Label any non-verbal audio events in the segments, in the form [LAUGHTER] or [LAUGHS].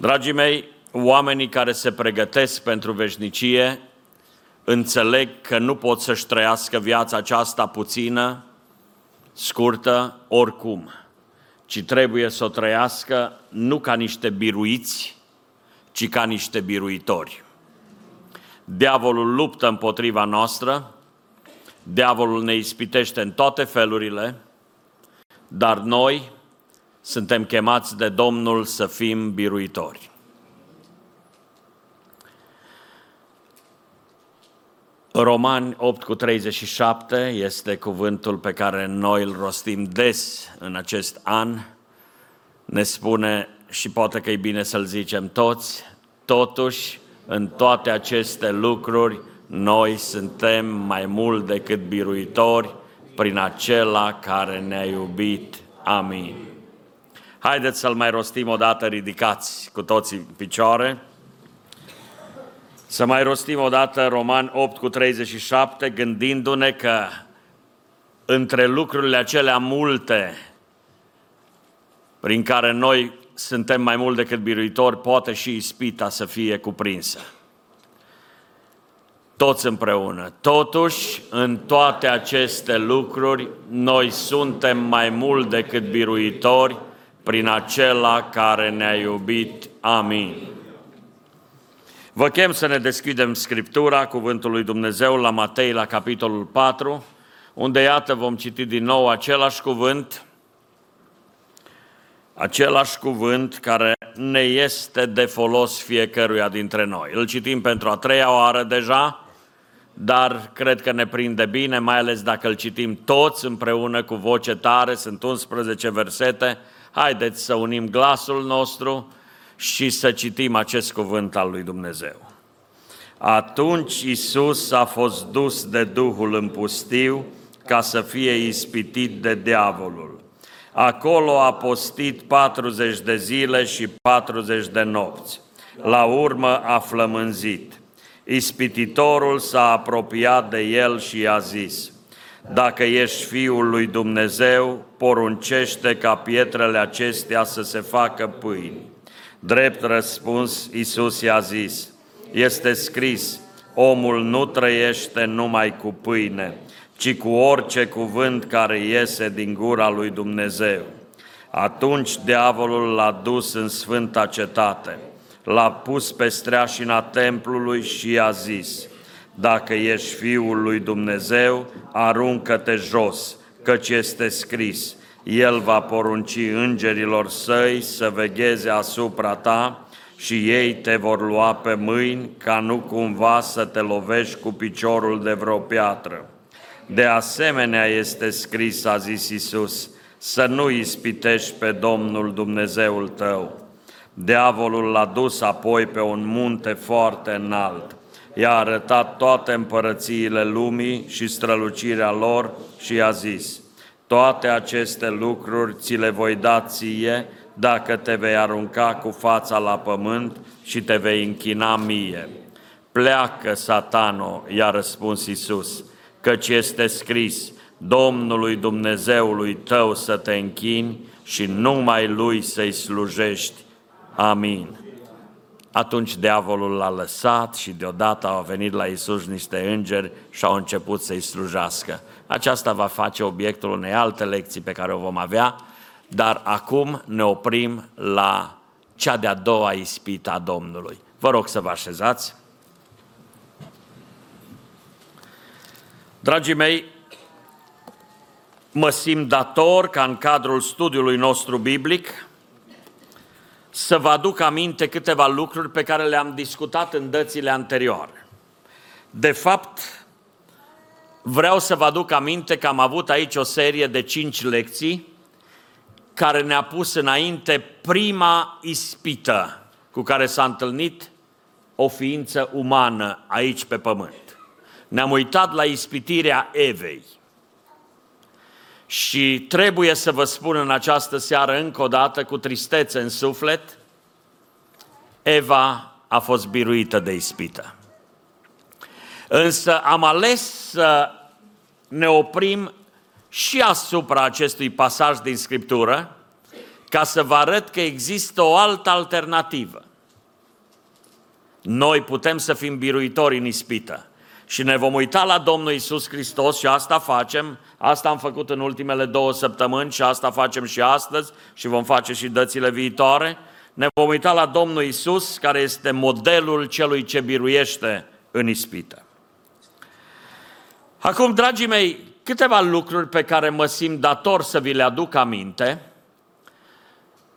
Dragii mei, oamenii care se pregătesc pentru veșnicie înțeleg că nu pot să-și trăiască viața aceasta puțină, scurtă, oricum, ci trebuie să o trăiască nu ca niște biruiți, ci ca niște biruitori. Diavolul luptă împotriva noastră, diavolul ne ispitește în toate felurile, dar noi suntem chemați de Domnul să fim biruitori. Romani 8 cu 37 este cuvântul pe care noi îl rostim des în acest an. Ne spune, și poate că e bine să-l zicem toți, totuși, în toate aceste lucruri, noi suntem mai mult decât biruitori prin acela care ne-a iubit. Amin. Haideți să-l mai rostim o dată ridicați cu toții în picioare. Să mai rostim o dată Roman 8 cu 37, gândindu-ne că între lucrurile acelea multe prin care noi suntem mai mult decât biruitori, poate și ispita să fie cuprinsă. Toți împreună. Totuși, în toate aceste lucruri, noi suntem mai mult decât biruitori prin acela care ne-a iubit. Amin. Vă chem să ne deschidem Scriptura, Cuvântul lui Dumnezeu, la Matei, la capitolul 4, unde, iată, vom citi din nou același cuvânt, același cuvânt care ne este de folos fiecăruia dintre noi. Îl citim pentru a treia oară deja, dar cred că ne prinde bine, mai ales dacă îl citim toți împreună cu voce tare, sunt 11 versete, haideți să unim glasul nostru și să citim acest cuvânt al lui Dumnezeu. Atunci Isus a fost dus de Duhul în pustiu ca să fie ispitit de diavolul. Acolo a postit 40 de zile și 40 de nopți. La urmă a flămânzit. Ispititorul s-a apropiat de el și i-a zis, Dacă ești Fiul lui Dumnezeu, poruncește ca pietrele acestea să se facă pâini. Drept răspuns, Iisus i-a zis, este scris, omul nu trăiește numai cu pâine, ci cu orice cuvânt care iese din gura lui Dumnezeu. Atunci diavolul l-a dus în sfânta cetate, l-a pus pe streașina templului și i-a zis, dacă ești Fiul lui Dumnezeu, aruncă-te jos, căci este scris, El va porunci îngerilor săi să vegheze asupra ta și ei te vor lua pe mâini ca nu cumva să te lovești cu piciorul de vreo piatră. De asemenea este scris, a zis Isus, să nu ispitești pe Domnul Dumnezeul tău. Diavolul l-a dus apoi pe un munte foarte înalt. I-a arătat toate împărățiile lumii și strălucirea lor și i-a zis, toate aceste lucruri ți le voi da ție dacă te vei arunca cu fața la pământ și te vei închina mie. Pleacă, satano, i-a răspuns Isus, căci este scris, Domnului Dumnezeului tău să te închini și numai Lui să-i slujești. Amin. Atunci diavolul l-a lăsat și deodată au venit la Isus niște îngeri și au început să-i slujească. Aceasta va face obiectul unei alte lecții pe care o vom avea, dar acum ne oprim la cea de-a doua ispită a Domnului. Vă rog să vă așezați. Dragii mei, mă simt dator ca în cadrul studiului nostru biblic să vă aduc aminte câteva lucruri pe care le-am discutat în dățile anterioare. De fapt, vreau să vă aduc aminte că am avut aici o serie de cinci lecții care ne-a pus înainte prima ispită cu care s-a întâlnit o ființă umană aici pe pământ. Ne-am uitat la ispitirea Evei. Și trebuie să vă spun în această seară încă o dată, cu tristețe în suflet, Eva a fost biruită de ispită. Însă am ales să ne oprim și asupra acestui pasaj din Scriptură, ca să vă arăt că există o altă alternativă. Noi putem să fim biruitori în ispită. Și ne vom uita la Domnul Isus Hristos și asta facem, asta am făcut în ultimele două săptămâni și asta facem și astăzi și vom face și dățile viitoare. Ne vom uita la Domnul Isus, care este modelul celui ce biruiește în ispită. Acum, dragii mei, câteva lucruri pe care mă simt dator să vi le aduc aminte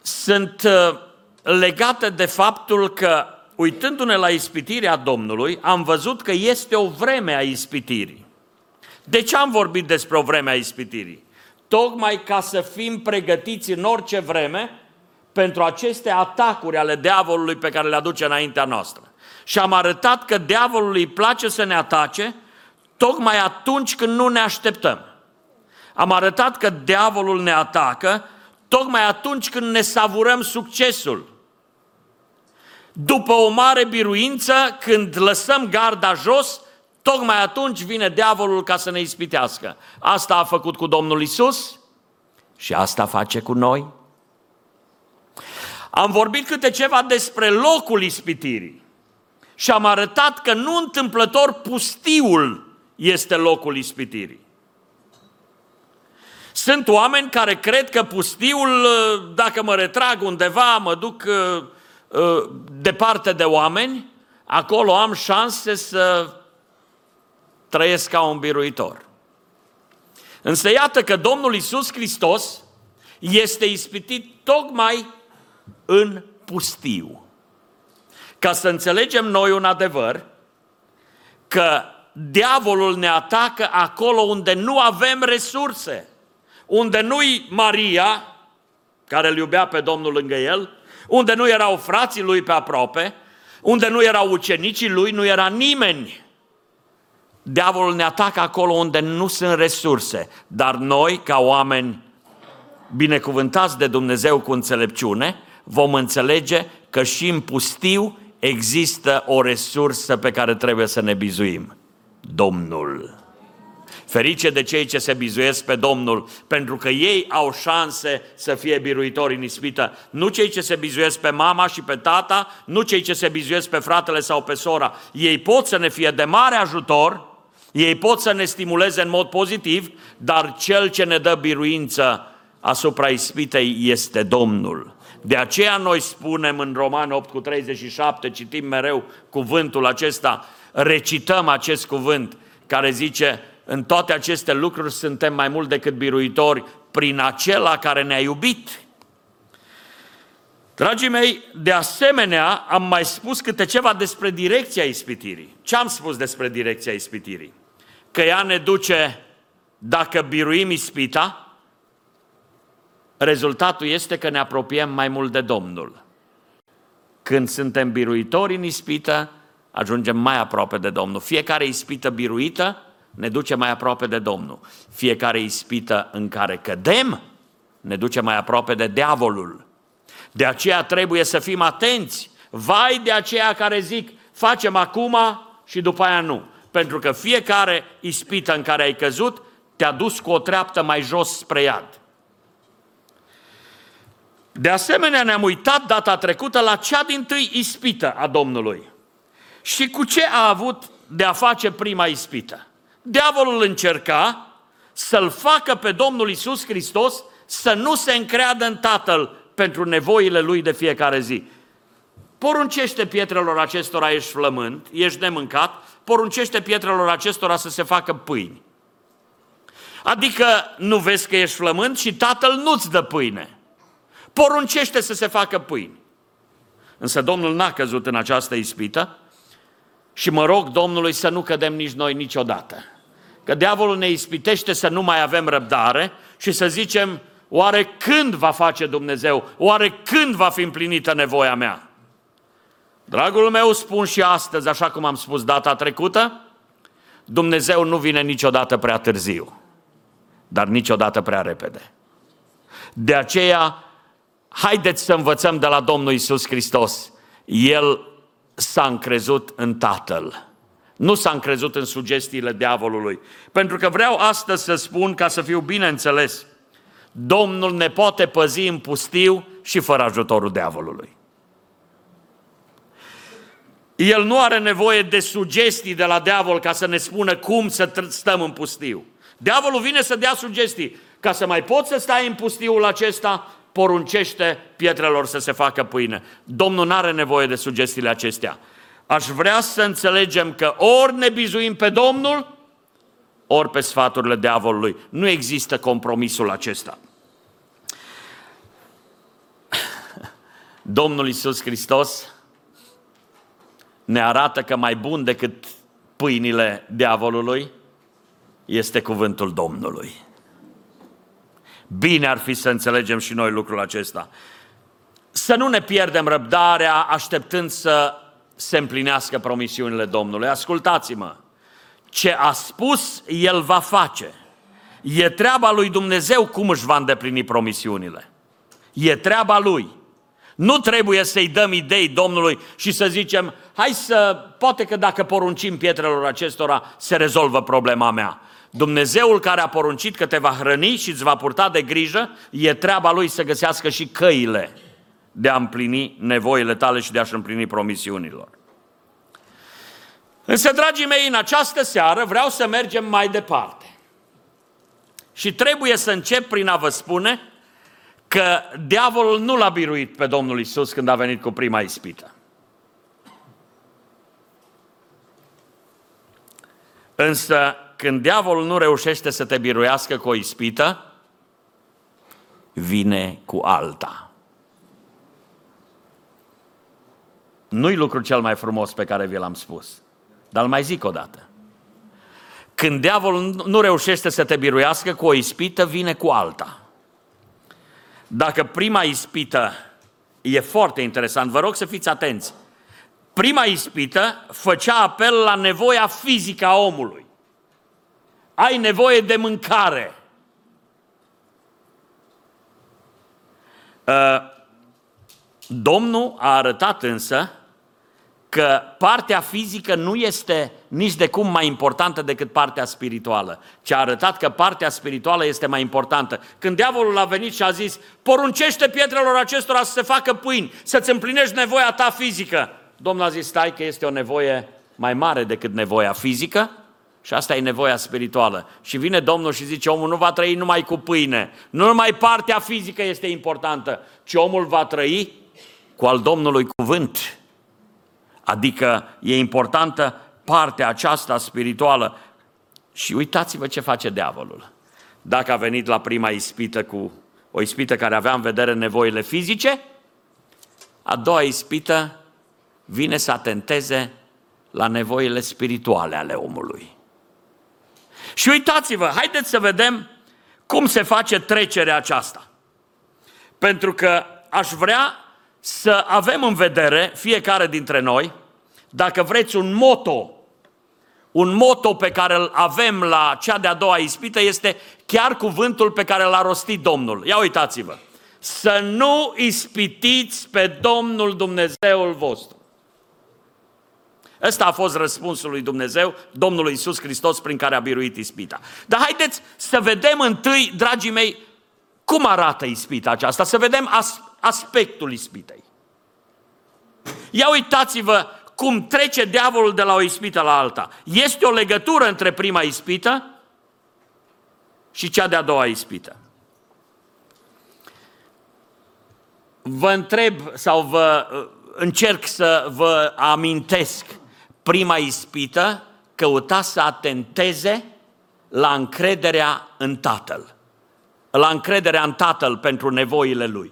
sunt uh, legate de faptul că, uitându-ne la ispitirea Domnului, am văzut că este o vreme a ispitirii. De ce am vorbit despre o vreme a ispitirii? Tocmai ca să fim pregătiți în orice vreme pentru aceste atacuri ale diavolului pe care le aduce înaintea noastră. Și am arătat că diavolului îi place să ne atace tocmai atunci când nu ne așteptăm. Am arătat că diavolul ne atacă tocmai atunci când ne savurăm succesul. După o mare biruință, când lăsăm garda jos, tocmai atunci vine diavolul ca să ne ispitească. Asta a făcut cu Domnul Isus și asta face cu noi. Am vorbit câte ceva despre locul ispitirii și am arătat că nu întâmplător pustiul este locul ispitirii. Sunt oameni care cred că pustiul, dacă mă retrag undeva, mă duc uh, uh, departe de oameni, acolo am șanse să trăiesc ca un biruitor. Însă iată că Domnul Isus Hristos este ispitit tocmai în pustiu. Ca să înțelegem noi un adevăr, că diavolul ne atacă acolo unde nu avem resurse, unde nu-i Maria, care îl iubea pe Domnul lângă el, unde nu erau frații lui pe aproape, unde nu erau ucenicii lui, nu era nimeni. Diavolul ne atacă acolo unde nu sunt resurse, dar noi, ca oameni binecuvântați de Dumnezeu cu înțelepciune, vom înțelege că și în pustiu există o resursă pe care trebuie să ne bizuim. Domnul. Ferice de cei ce se bizuiesc pe Domnul, pentru că ei au șanse să fie biruitori în ispită. Nu cei ce se bizuiesc pe mama și pe tata, nu cei ce se bizuiesc pe fratele sau pe sora. Ei pot să ne fie de mare ajutor, ei pot să ne stimuleze în mod pozitiv, dar cel ce ne dă biruință asupra ispitei este Domnul. De aceea noi spunem în Roman 8 cu 37, citim mereu cuvântul acesta, recităm acest cuvânt care zice, în toate aceste lucruri suntem mai mult decât biruitori prin acela care ne-a iubit. Dragii mei, de asemenea, am mai spus câte ceva despre direcția ispitirii. Ce am spus despre direcția ispitirii? Că ea ne duce, dacă biruim ispita, rezultatul este că ne apropiem mai mult de Domnul. Când suntem biruitori în ispită, ajungem mai aproape de Domnul. Fiecare ispită biruită ne duce mai aproape de Domnul. Fiecare ispită în care cădem ne duce mai aproape de diavolul. De aceea trebuie să fim atenți. Vai de aceea care zic, facem acum și după aia nu. Pentru că fiecare ispită în care ai căzut te-a dus cu o treaptă mai jos spre iad. De asemenea, ne-am uitat data trecută la cea din tâi ispită a Domnului. Și cu ce a avut de a face prima ispită? Diavolul încerca să-l facă pe Domnul Isus Hristos să nu se încreadă în Tatăl pentru nevoile lui de fiecare zi. Poruncește pietrelor acestora, ești flământ, ești nemâncat, poruncește pietrelor acestora să se facă pâini. Adică nu vezi că ești flământ și tatăl nu-ți dă pâine. Poruncește să se facă pâini. Însă Domnul n-a căzut în această ispită și mă rog Domnului să nu cădem nici noi niciodată. Că diavolul ne ispitește să nu mai avem răbdare și să zicem, oare când va face Dumnezeu? Oare când va fi împlinită nevoia mea? Dragul meu, spun și astăzi, așa cum am spus data trecută, Dumnezeu nu vine niciodată prea târziu, dar niciodată prea repede. De aceea, haideți să învățăm de la Domnul Isus Hristos. El s-a încrezut în Tatăl. Nu s-a încrezut în sugestiile diavolului. Pentru că vreau astăzi să spun, ca să fiu bine înțeles, Domnul ne poate păzi în pustiu și fără ajutorul diavolului. El nu are nevoie de sugestii de la diavol ca să ne spună cum să stăm în pustiu. Diavolul vine să dea sugestii. Ca să mai poți să stai în pustiul acesta, poruncește pietrelor să se facă pâine. Domnul nu are nevoie de sugestiile acestea. Aș vrea să înțelegem că ori ne bizuim pe Domnul, ori pe sfaturile diavolului. Nu există compromisul acesta. Domnul Isus Hristos ne arată că mai bun decât pâinile diavolului este cuvântul Domnului. Bine ar fi să înțelegem și noi lucrul acesta. Să nu ne pierdem răbdarea așteptând să se împlinească promisiunile Domnului. Ascultați-mă, ce a spus, El va face. E treaba lui Dumnezeu cum își va îndeplini promisiunile. E treaba Lui. Nu trebuie să-i dăm idei Domnului și să zicem, hai să, poate că dacă poruncim pietrelor acestora, se rezolvă problema mea. Dumnezeul care a poruncit că te va hrăni și îți va purta de grijă, e treaba Lui să găsească și căile de a împlini nevoile tale și de a-și împlini promisiunilor. Însă, dragii mei, în această seară vreau să mergem mai departe. Și trebuie să încep prin a vă spune că diavolul nu l-a biruit pe Domnul Isus când a venit cu prima ispită. Însă, când diavolul nu reușește să te biruiască cu o ispită, vine cu alta. Nu-i lucru cel mai frumos pe care vi l-am spus, dar îl mai zic o dată. Când diavolul nu reușește să te biruiască cu o ispită, vine cu alta. Dacă prima ispită e foarte interesant, vă rog să fiți atenți. Prima ispită făcea apel la nevoia fizică a omului. Ai nevoie de mâncare. Uh, Domnul a arătat însă că partea fizică nu este nici de cum mai importantă decât partea spirituală, ci a arătat că partea spirituală este mai importantă. Când diavolul a venit și a zis, poruncește pietrelor acestora să se facă pâini, să-ți împlinești nevoia ta fizică, Domnul a zis, stai că este o nevoie mai mare decât nevoia fizică și asta e nevoia spirituală. Și vine Domnul și zice, omul nu va trăi numai cu pâine, nu numai partea fizică este importantă, ci omul va trăi cu al Domnului cuvânt. Adică e importantă partea aceasta spirituală. Și uitați-vă ce face diavolul. Dacă a venit la prima ispită cu o ispită care avea în vedere nevoile fizice, a doua ispită vine să atenteze la nevoile spirituale ale omului. Și uitați-vă, haideți să vedem cum se face trecerea aceasta. Pentru că aș vrea să avem în vedere, fiecare dintre noi, dacă vreți un moto, un moto pe care îl avem la cea de-a doua ispită este chiar cuvântul pe care l-a rostit Domnul. Ia uitați-vă! Să nu ispitiți pe Domnul Dumnezeul vostru. Ăsta a fost răspunsul lui Dumnezeu, Domnul Iisus Hristos, prin care a biruit ispita. Dar haideți să vedem întâi, dragii mei, cum arată ispita aceasta, să vedem as- aspectul ispitei. Ia uitați-vă cum trece diavolul de la o ispită la alta. Este o legătură între prima ispită și cea de-a doua ispită. Vă întreb sau vă încerc să vă amintesc prima ispită căuta să atenteze la încrederea în Tatăl. La încrederea în Tatăl pentru nevoile Lui.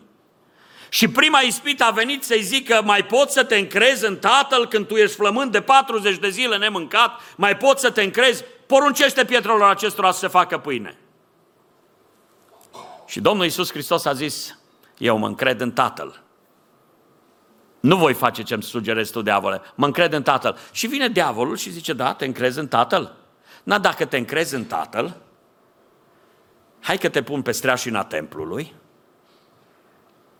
Și prima ispită a venit să-i zică, mai poți să te încrezi în Tatăl când tu ești flămând de 40 de zile nemâncat? Mai poți să te încrezi? Poruncește pietrelor acestora să se facă pâine. Și Domnul Iisus Hristos a zis, eu mă încred în Tatăl. Nu voi face ce-mi sugerezi tu, diavole. Mă încred în Tatăl. Și vine diavolul și zice, da, te încrezi în Tatăl? Na, dacă te încrezi în Tatăl, hai că te pun pe streașina templului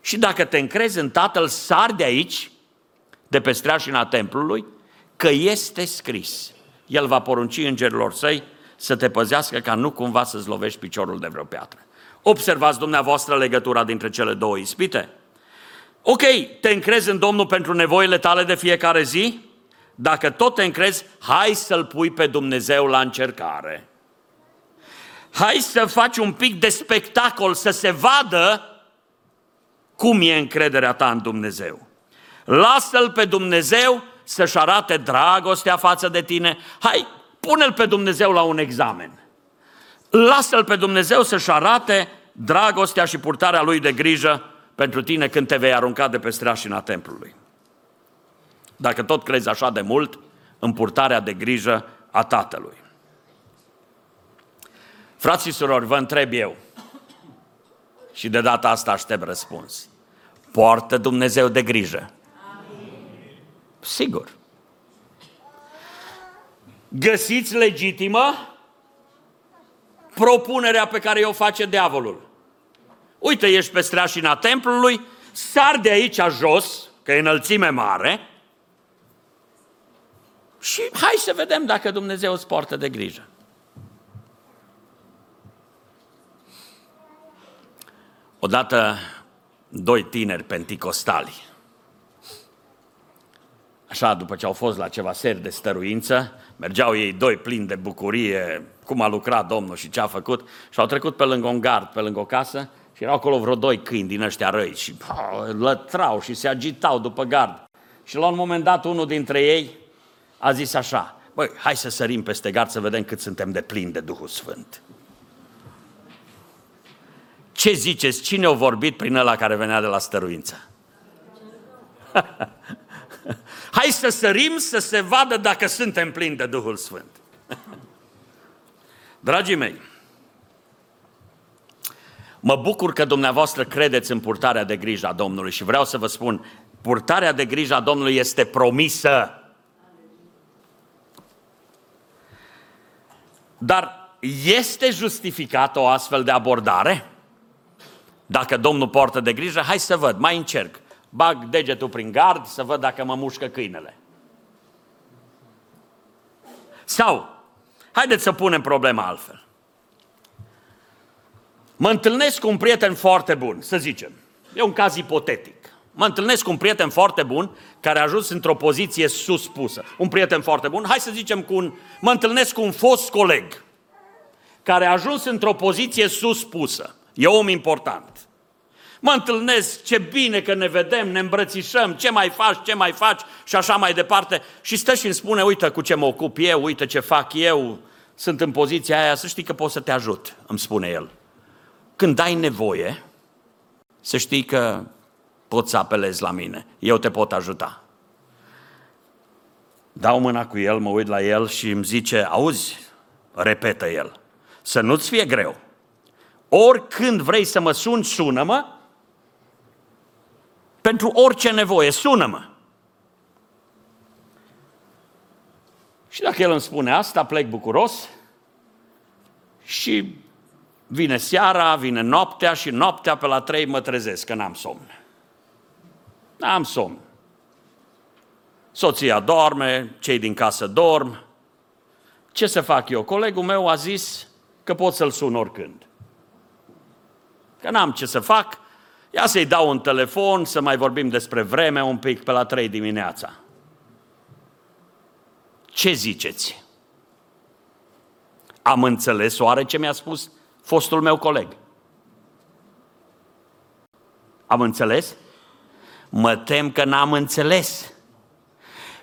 și dacă te încrezi în Tatăl, sar de aici, de pe streașina templului, că este scris. El va porunci îngerilor săi să te păzească ca nu cumva să-ți lovești piciorul de vreo piatră. Observați dumneavoastră legătura dintre cele două ispite? Ok, te încrezi în Domnul pentru nevoile tale de fiecare zi, dacă tot te încrezi, hai să-L pui pe Dumnezeu la încercare. Hai să faci un pic de spectacol, să se vadă cum e încrederea ta în Dumnezeu. Lasă-L pe Dumnezeu să-și arate dragostea față de tine. Hai, pune-L pe Dumnezeu la un examen. Lasă-L pe Dumnezeu să-și arate dragostea și purtarea Lui de grijă pentru tine când te vei arunca de pe streașina templului. Dacă tot crezi așa de mult în purtarea de grijă a Tatălui. Frații și surori, vă întreb eu și de data asta aștept răspuns. Poartă Dumnezeu de grijă? Amin. Sigur. Găsiți legitimă propunerea pe care o face diavolul. Uite, ești pe streașina templului, sar de aici jos, că e înălțime mare, și hai să vedem dacă Dumnezeu îți poartă de grijă. Odată, doi tineri penticostali, așa, după ce au fost la ceva seri de stăruință, mergeau ei doi plini de bucurie, cum a lucrat Domnul și ce a făcut, și au trecut pe lângă un gard, pe lângă o casă, și erau acolo vreo doi câini din ăștia răi și pa, lătrau și se agitau după gard. Și la un moment dat unul dintre ei a zis așa, băi, hai să sărim peste gard să vedem cât suntem de plini de Duhul Sfânt. Ce ziceți? Cine a vorbit prin ăla care venea de la stăruință? [LAUGHS] Hai să sărim să se vadă dacă suntem plini de Duhul Sfânt. [LAUGHS] Dragii mei, mă bucur că dumneavoastră credeți în purtarea de grijă a Domnului și vreau să vă spun, purtarea de grijă a Domnului este promisă. Dar este justificată o astfel de abordare? Dacă Domnul poartă de grijă, hai să văd, mai încerc. Bag degetul prin gard să văd dacă mă mușcă câinele. Sau, haideți să punem problema altfel. Mă întâlnesc cu un prieten foarte bun, să zicem. E un caz ipotetic. Mă întâlnesc cu un prieten foarte bun care a ajuns într-o poziție suspusă. Un prieten foarte bun, hai să zicem cu un... Mă întâlnesc cu un fost coleg care a ajuns într-o poziție suspusă. E om important. Mă întâlnesc, ce bine că ne vedem, ne îmbrățișăm, ce mai faci, ce mai faci și așa mai departe. Și stă și îmi spune, uite cu ce mă ocup eu, uite ce fac eu, sunt în poziția aia, să știi că pot să te ajut, îmi spune el. Când ai nevoie, să știi că poți să apelezi la mine, eu te pot ajuta. Dau mâna cu el, mă uit la el și îmi zice, auzi, repetă el, să nu-ți fie greu. Oricând vrei să mă suni, sună-mă pentru orice nevoie, sună-mă. Și dacă el îmi spune asta, plec bucuros și vine seara, vine noaptea și noaptea pe la trei mă trezesc, că n-am somn. N-am somn. Soția dorme, cei din casă dorm. Ce să fac eu? Colegul meu a zis că pot să-l sun oricând. Că n-am ce să fac, Ia să-i dau un telefon, să mai vorbim despre vreme un pic pe la 3 dimineața. Ce ziceți? Am înțeles oare ce mi-a spus fostul meu coleg? Am înțeles? Mă tem că n-am înțeles.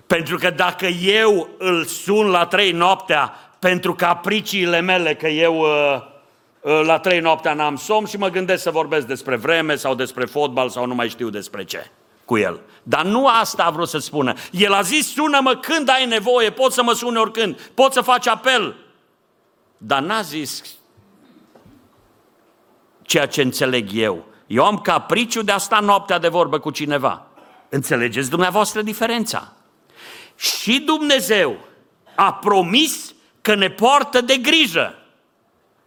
Pentru că dacă eu îl sun la trei noaptea pentru capriciile mele, că eu uh, Ă, la trei noaptea n-am somn și mă gândesc să vorbesc despre vreme sau despre fotbal sau nu mai știu despre ce cu el. Dar nu asta a vrut să spună. El a zis, sună-mă când ai nevoie, poți să mă suni oricând, poți să faci apel. Dar n-a zis ceea ce înțeleg eu. Eu am capriciu de a sta noaptea de vorbă cu cineva. Înțelegeți dumneavoastră diferența? Și Dumnezeu a promis că ne poartă de grijă.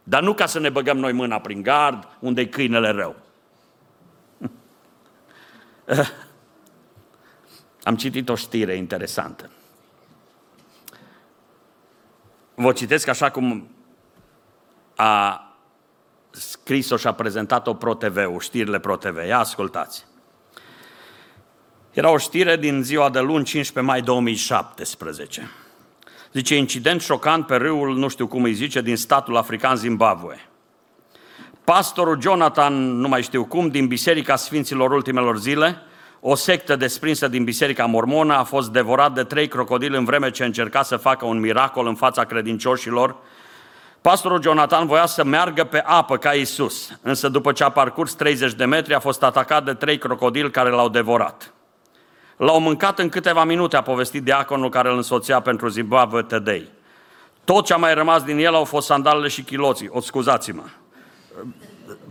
Dar nu ca să ne băgăm noi mâna prin gard, unde e câinele rău. [LAUGHS] Am citit o știre interesantă. Vă citesc așa cum a scris-o și a prezentat-o ProTV-ul, știrile ProTV. Ia ascultați. Era o știre din ziua de luni, 15 mai 2017. Zice, incident șocant pe râul, nu știu cum îi zice, din statul african Zimbabwe. Pastorul Jonathan, nu mai știu cum, din Biserica Sfinților Ultimelor Zile, o sectă desprinsă din Biserica Mormonă, a fost devorat de trei crocodili în vreme ce încerca să facă un miracol în fața credincioșilor. Pastorul Jonathan voia să meargă pe apă ca Isus, însă după ce a parcurs 30 de metri a fost atacat de trei crocodili care l-au devorat. L-au mâncat în câteva minute, a povestit diaconul care îl însoțea pentru Zimbabwe Today. Tot ce a mai rămas din el au fost sandalele și chiloții. O, scuzați-mă.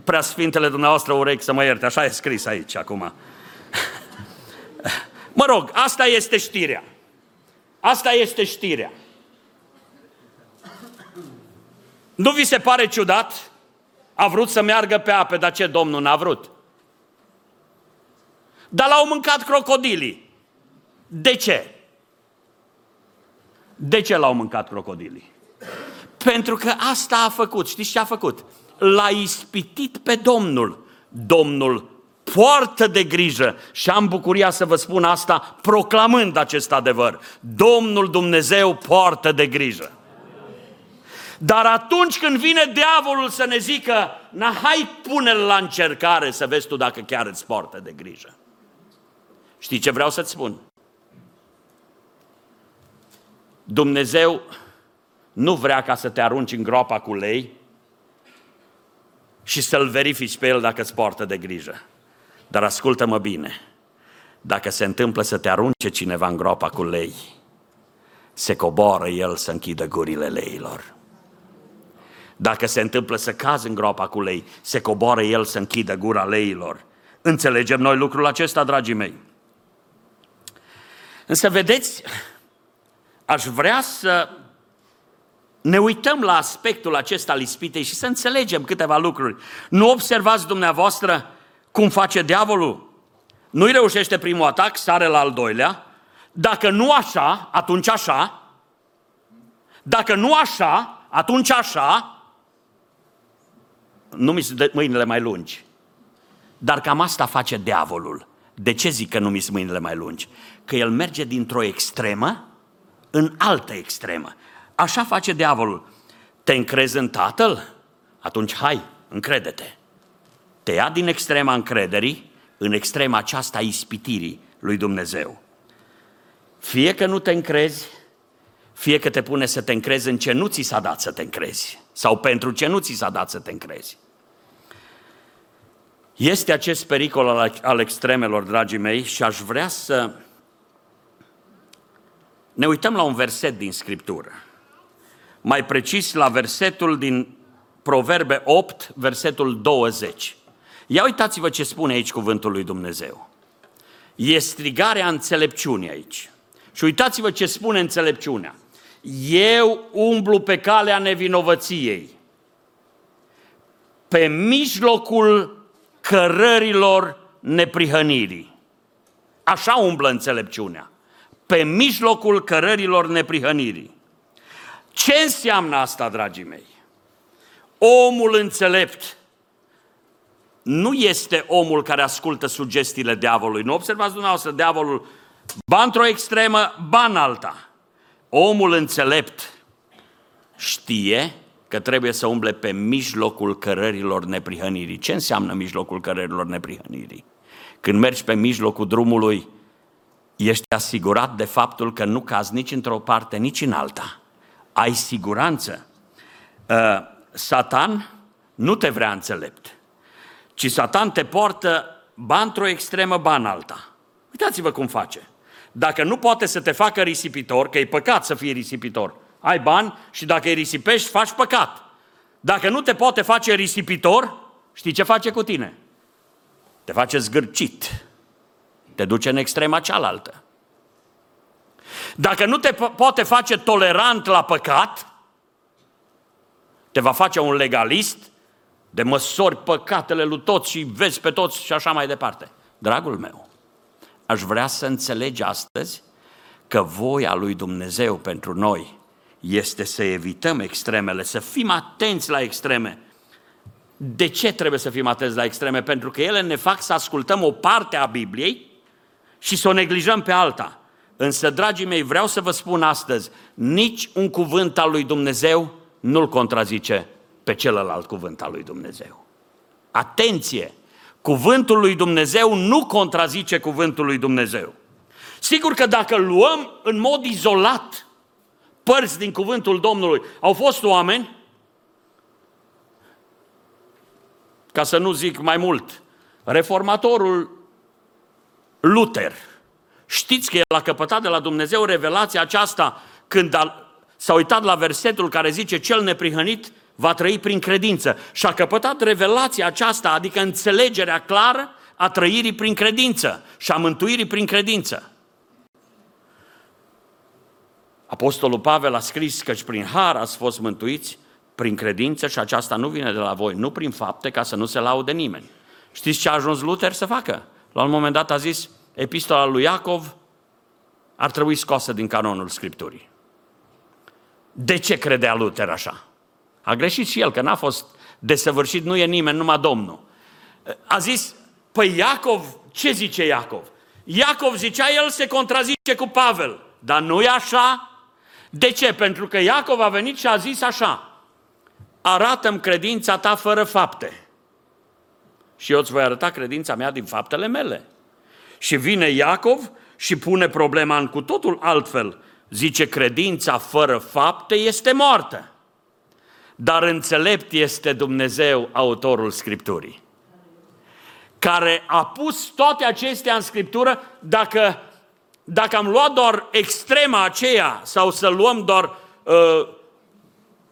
Prea sfintele dumneavoastră urechi să mă ierte, așa e scris aici acum. [LAUGHS] Mă rog, asta este știrea. Asta este știrea. Nu vi se pare ciudat? A vrut să meargă pe ape, dar ce Domnul n-a vrut? Dar l-au mâncat crocodilii. De ce? De ce l-au mâncat crocodilii? Pentru că asta a făcut. Știți ce a făcut? L-a ispitit pe Domnul. Domnul poartă de grijă și am bucuria să vă spun asta proclamând acest adevăr. Domnul Dumnezeu poartă de grijă. Dar atunci când vine diavolul să ne zică, na, hai pune-l la încercare să vezi tu dacă chiar îți poartă de grijă. Știi ce vreau să-ți spun? Dumnezeu nu vrea ca să te arunci în groapa cu lei și să-l verifici pe el dacă îți poartă de grijă. Dar ascultă-mă bine, dacă se întâmplă să te arunce cineva în groapa cu lei, se coboară el să închidă gurile leilor. Dacă se întâmplă să cazi în groapa cu lei, se coboară el să închidă gura leilor. Înțelegem noi lucrul acesta, dragii mei? Însă, vedeți, aș vrea să ne uităm la aspectul acesta al ispitei și să înțelegem câteva lucruri. Nu observați dumneavoastră cum face diavolul? Nu-i reușește primul atac, sare la al doilea. Dacă nu așa, atunci așa. Dacă nu așa, atunci așa. Nu mi sunt mâinile mai lungi. Dar cam asta face diavolul. De ce zic că nu mi sunt mâinile mai lungi? Că el merge dintr-o extremă în altă extremă. Așa face diavolul. Te încrezi în tatăl? Atunci hai, încrede-te. Te ia din extrema încrederii în extrema aceasta a ispitirii lui Dumnezeu. Fie că nu te încrezi, fie că te pune să te încrezi în ce nu ți s-a dat să te încrezi sau pentru ce nu ți s-a dat să te încrezi. Este acest pericol al, al extremelor, dragii mei, și aș vrea să ne uităm la un verset din Scriptură. Mai precis la versetul din Proverbe 8, versetul 20. Ia uitați-vă ce spune aici cuvântul lui Dumnezeu. E strigarea înțelepciunii aici. Și uitați-vă ce spune înțelepciunea. Eu umblu pe calea nevinovăției, pe mijlocul cărărilor neprihănirii. Așa umblă înțelepciunea. Pe mijlocul cărărilor neprihănirii. Ce înseamnă asta, dragii mei? Omul înțelept nu este omul care ascultă sugestiile diavolului. Nu observați dumneavoastră, diavolul ba într-o extremă, ba în alta. Omul înțelept știe că trebuie să umble pe mijlocul cărărilor neprihănirii. Ce înseamnă mijlocul cărărilor neprihănirii? Când mergi pe mijlocul drumului, ești asigurat de faptul că nu cazi nici într-o parte, nici în alta. Ai siguranță. Uh, Satan nu te vrea înțelept, ci Satan te poartă ba într-o extremă, ba în alta. Uitați-vă cum face. Dacă nu poate să te facă risipitor, că e păcat să fii risipitor, ai bani și dacă îi risipești, faci păcat. Dacă nu te poate face risipitor, știi ce face cu tine? Te face zgârcit. Te duce în extrema cealaltă. Dacă nu te po- poate face tolerant la păcat, te va face un legalist de măsori păcatele lui toți și vezi pe toți și așa mai departe. Dragul meu, aș vrea să înțelegi astăzi că voia lui Dumnezeu pentru noi este să evităm extremele, să fim atenți la extreme. De ce trebuie să fim atenți la extreme? Pentru că ele ne fac să ascultăm o parte a Bibliei și să o neglijăm pe alta. Însă, dragii mei, vreau să vă spun astăzi, nici un cuvânt al lui Dumnezeu nu-l contrazice pe celălalt cuvânt al lui Dumnezeu. Atenție! Cuvântul lui Dumnezeu nu contrazice cuvântul lui Dumnezeu. Sigur că dacă luăm în mod izolat părți din cuvântul Domnului, au fost oameni, ca să nu zic mai mult, reformatorul Luther, știți că el a căpătat de la Dumnezeu revelația aceasta când a, s-a uitat la versetul care zice cel neprihănit va trăi prin credință. Și a căpătat revelația aceasta, adică înțelegerea clară a trăirii prin credință și a mântuirii prin credință. Apostolul Pavel a scris că prin har ați fost mântuiți prin credință și aceasta nu vine de la voi, nu prin fapte, ca să nu se laude nimeni. Știți ce a ajuns Luther să facă? La un moment dat a zis, epistola lui Iacov ar trebui scoasă din canonul Scripturii. De ce credea Luther așa? A greșit și el, că n-a fost desăvârșit, nu e nimeni, numai Domnul. A zis, păi Iacov, ce zice Iacov? Iacov zicea, el se contrazice cu Pavel, dar nu e așa. De ce? Pentru că Iacov a venit și a zis așa, arată-mi credința ta fără fapte. Și eu îți voi arăta credința mea din faptele mele. Și vine Iacov și pune problema în cu totul altfel. Zice, credința fără fapte este moartă. Dar înțelept este Dumnezeu, autorul Scripturii, care a pus toate acestea în Scriptură, dacă, dacă am luat doar extrema aceea, sau să luăm doar, uh,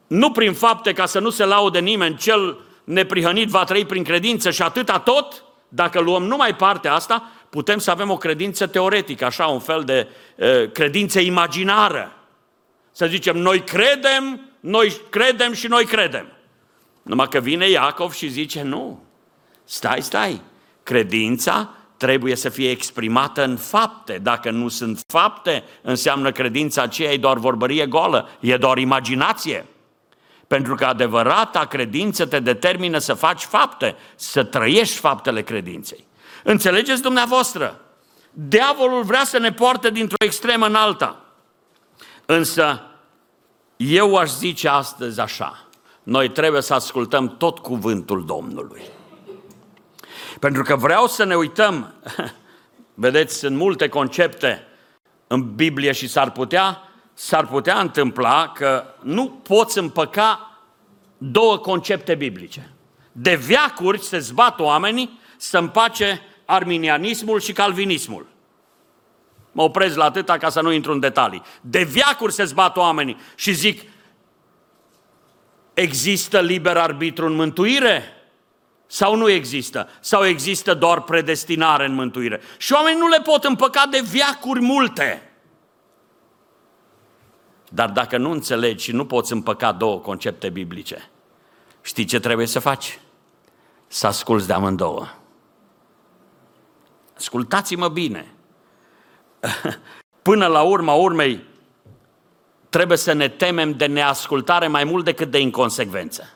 nu prin fapte, ca să nu se laude nimeni, cel neprihănit va trăi prin credință și atâta tot, dacă luăm numai partea asta, putem să avem o credință teoretică, așa, un fel de uh, credință imaginară. Să zicem, noi credem noi credem și noi credem. Numai că vine Iacov și zice, nu, stai, stai, credința trebuie să fie exprimată în fapte. Dacă nu sunt fapte, înseamnă credința aceea e doar vorbărie goală, e doar imaginație. Pentru că adevărata credință te determină să faci fapte, să trăiești faptele credinței. Înțelegeți dumneavoastră? Diavolul vrea să ne poarte dintr-o extremă în alta. Însă eu aș zice astăzi așa, noi trebuie să ascultăm tot cuvântul Domnului. Pentru că vreau să ne uităm, [LAUGHS] vedeți, sunt multe concepte în Biblie și s-ar putea, s-ar putea întâmpla că nu poți împăca două concepte biblice. De viacuri se zbat oamenii să împace arminianismul și calvinismul. Mă opresc la atâta ca să nu intru în detalii. De viacuri se zbat oamenii și zic, există liber arbitru în mântuire? Sau nu există? Sau există doar predestinare în mântuire? Și oamenii nu le pot împăca de viacuri multe. Dar dacă nu înțelegi și nu poți împăca două concepte biblice, știi ce trebuie să faci? Să asculți de amândouă. Ascultați-mă bine. [LAUGHS] Până la urma urmei, trebuie să ne temem de neascultare mai mult decât de inconsecvență.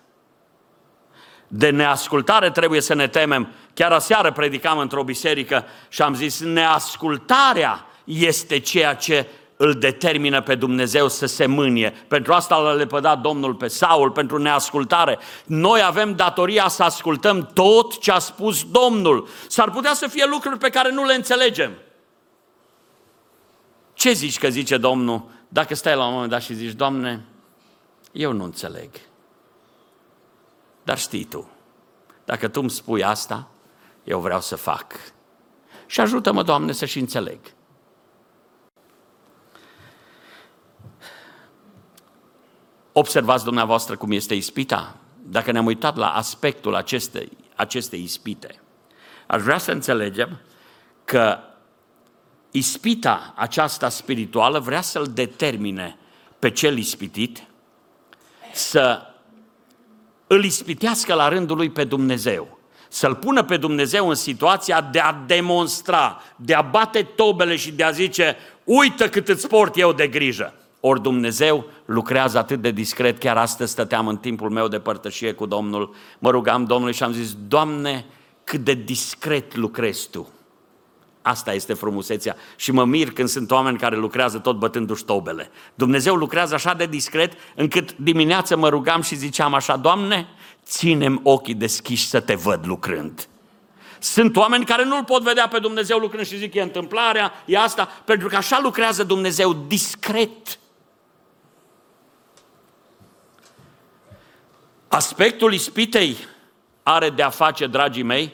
De neascultare trebuie să ne temem. Chiar aseară predicam într-o biserică și am zis, neascultarea este ceea ce îl determină pe Dumnezeu să se mânie. Pentru asta l-a lepădat Domnul pe Saul, pentru neascultare. Noi avem datoria să ascultăm tot ce a spus Domnul. S-ar putea să fie lucruri pe care nu le înțelegem. Ce zici că zice Domnul dacă stai la un moment dat și zici, Doamne, eu nu înțeleg. Dar știi tu, dacă tu îmi spui asta, eu vreau să fac. Și ajută-mă, Doamne, să și înțeleg. Observați dumneavoastră cum este ispita. Dacă ne-am uitat la aspectul acestei, acestei ispite, aș vrea să înțelegem că ispita aceasta spirituală vrea să-l determine pe cel ispitit să îl ispitească la rândul lui pe Dumnezeu. Să-l pună pe Dumnezeu în situația de a demonstra, de a bate tobele și de a zice, uită cât îți port eu de grijă. Ori Dumnezeu lucrează atât de discret, chiar astăzi stăteam în timpul meu de părtășie cu Domnul, mă rugam Domnului și am zis, Doamne, cât de discret lucrezi Tu Asta este frumusețea. Și mă mir când sunt oameni care lucrează tot bătându-și tobele. Dumnezeu lucrează așa de discret încât dimineața mă rugam și ziceam așa, Doamne, ținem ochii deschiși să te văd lucrând. Sunt oameni care nu-L pot vedea pe Dumnezeu lucrând și zic, e întâmplarea, e asta, pentru că așa lucrează Dumnezeu discret. Aspectul ispitei are de-a face, dragii mei,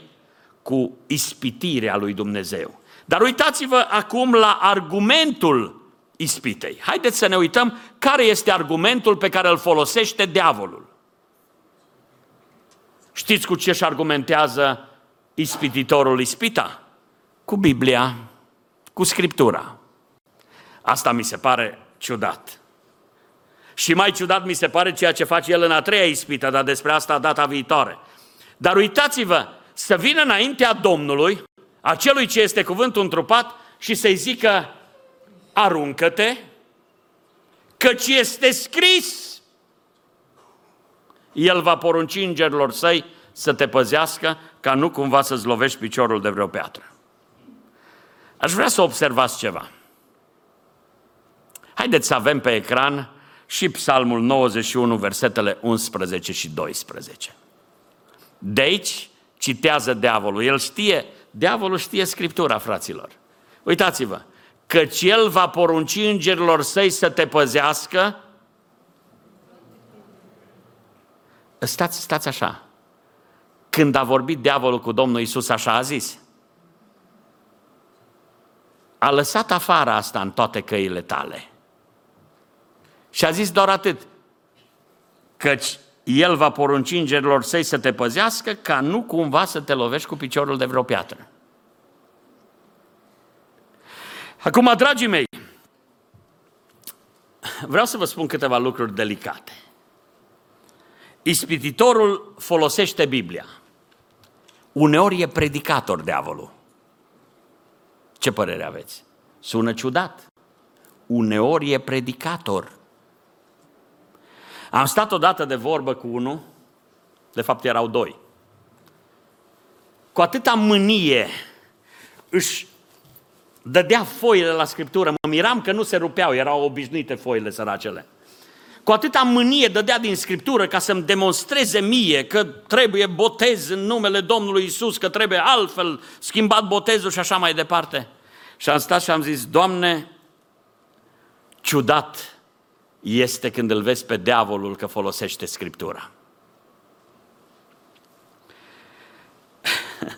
cu ispitirea lui Dumnezeu. Dar uitați-vă acum la argumentul ispitei. Haideți să ne uităm care este argumentul pe care îl folosește diavolul. Știți cu ce își argumentează ispititorul ispita? Cu Biblia, cu Scriptura. Asta mi se pare ciudat. Și mai ciudat mi se pare ceea ce face el în a treia ispită, dar despre asta data viitoare. Dar uitați-vă, să vină înaintea Domnului, acelui ce este cuvântul întrupat, și să-i zică, aruncă-te, căci este scris. El va porunci îngerilor săi să te păzească ca nu cumva să-ți lovești piciorul de vreo piatră. Aș vrea să observați ceva. Haideți să avem pe ecran și Psalmul 91, versetele 11 și 12. De aici citează diavolul. El știe, diavolul știe Scriptura, fraților. Uitați-vă, căci el va porunci îngerilor săi să te păzească. Stați, stați așa. Când a vorbit diavolul cu Domnul Isus, așa a zis. A lăsat afară asta în toate căile tale. Și a zis doar atât. Căci el va porunci îngerilor săi să te păzească ca nu cumva să te lovești cu piciorul de vreo piatră. Acum, dragii mei, vreau să vă spun câteva lucruri delicate. Ispititorul folosește Biblia. Uneori e predicator diavolul. Ce părere aveți? Sună ciudat. Uneori e predicator. Am stat odată de vorbă cu unul, de fapt erau doi. Cu atâta mânie își dădea foile la scriptură, mă miram că nu se rupeau, erau obișnuite foile săracele. Cu atâta mânie dădea din scriptură ca să-mi demonstreze mie că trebuie botez în numele Domnului Isus, că trebuie altfel schimbat botezul și așa mai departe. Și am stat și am zis, Doamne, ciudat este când îl vezi pe diavolul că folosește Scriptura. [LAUGHS]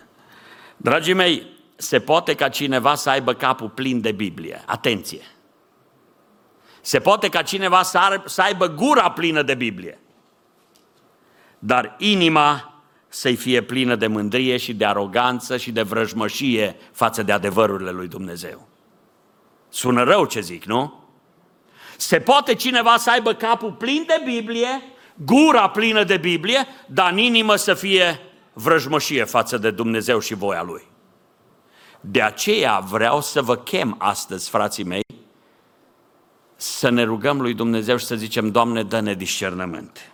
Dragii mei, se poate ca cineva să aibă capul plin de Biblie. Atenție! Se poate ca cineva să aibă gura plină de Biblie. Dar inima să-i fie plină de mândrie și de aroganță și de vrăjmășie față de adevărurile lui Dumnezeu. Sună rău ce zic, nu? Se poate cineva să aibă capul plin de Biblie, gura plină de Biblie, dar în inimă să fie vrăjmășie față de Dumnezeu și voia Lui. De aceea vreau să vă chem astăzi, frații mei, să ne rugăm lui Dumnezeu și să zicem, Doamne, dă-ne discernământ.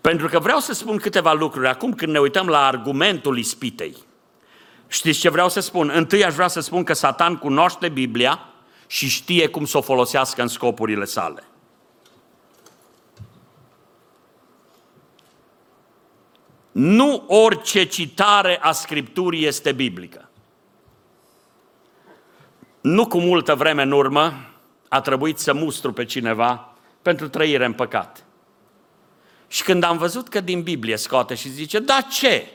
Pentru că vreau să spun câteva lucruri acum când ne uităm la argumentul ispitei. Știți ce vreau să spun? Întâi aș vrea să spun că Satan cunoaște Biblia, și știe cum să o folosească în scopurile sale. Nu orice citare a Scripturii este biblică. Nu cu multă vreme în urmă a trebuit să mustru pe cineva pentru trăire în păcat. Și când am văzut că din Biblie scoate și zice, da ce?